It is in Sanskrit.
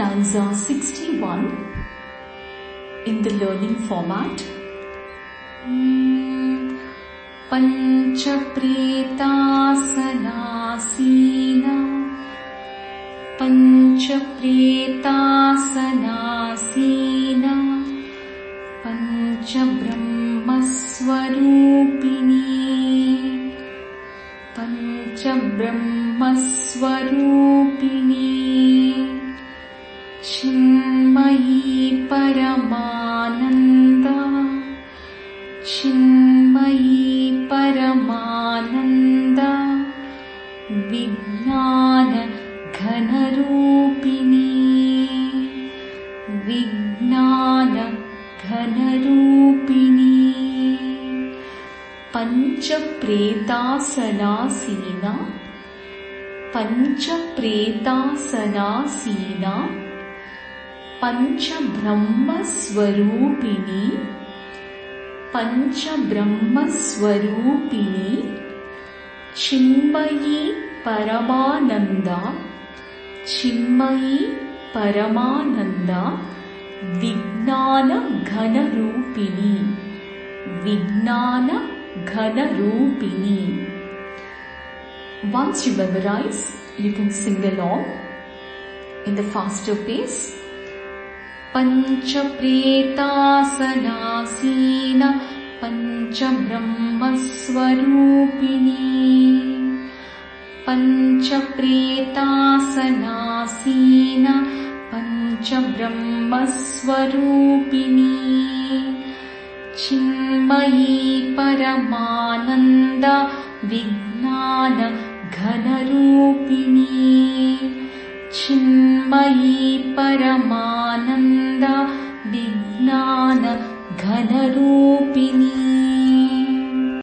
stanza 61 in the learning format. पञ्चप्रेतासनासीना पञ्चप्रेतासनासीना पञ्चब्रह्मस्वरूपिणी पञ्चब्रह्मस्वरूपिणी परमानन्दा। Chinmayi परमानन्दा। विज्ञान घनरूपिणी। विज्ञान घनरूपिणी। पञ्चप्रेतासनासीना। पञ्चप्रेतासनासीना पञ्चब्रह्मस्वरूपिणी पञ्चब्रह्मस्वरूपिणी Chinmayi परमानन्दा Chinmayi परमानन्दा विज्ञानघनरूपिणी विज्ञानघनरूपिणी Once you memorize, you can sing along in the faster pace. पञ्चप्रेतासनासीन पञ्चब्रह्मस्वरूपिणी। पञ्चप्रेतासनासीन पञ्चब्रह्मस्वरूपिणी। Chinmayi परमानन्द विज्ञान घनरूपिणी चिन्मयी परमानन्द विज्ञान घनरूपिणी